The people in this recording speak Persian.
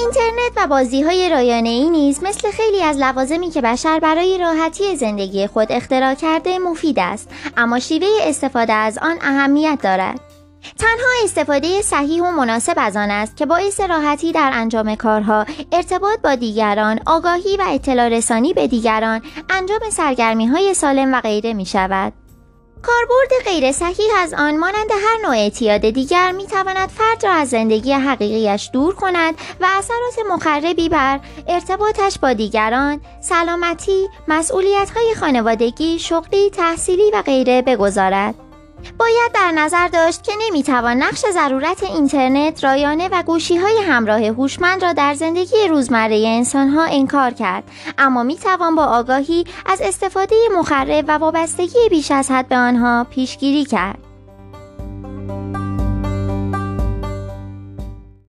اینترنت و بازی های رایانه ای نیز مثل خیلی از لوازمی که بشر برای راحتی زندگی خود اختراع کرده مفید است اما شیوه استفاده از آن اهمیت دارد تنها استفاده صحیح و مناسب از آن است که باعث راحتی در انجام کارها، ارتباط با دیگران، آگاهی و اطلاع رسانی به دیگران، انجام سرگرمی های سالم و غیره می شود. کاربرد غیر صحیح از آن مانند هر نوع اعتیاد دیگر می تواند فرد را از زندگی حقیقیش دور کند و اثرات مخربی بر ارتباطش با دیگران، سلامتی، مسئولیت های خانوادگی، شغلی، تحصیلی و غیره بگذارد. باید در نظر داشت که نمی‌توان نقش ضرورت اینترنت، رایانه و گوشی های همراه هوشمند را در زندگی روزمره انسانها انکار کرد. اما می‌توان با آگاهی از استفاده مخرب و وابستگی بیش از حد به آنها پیشگیری کرد.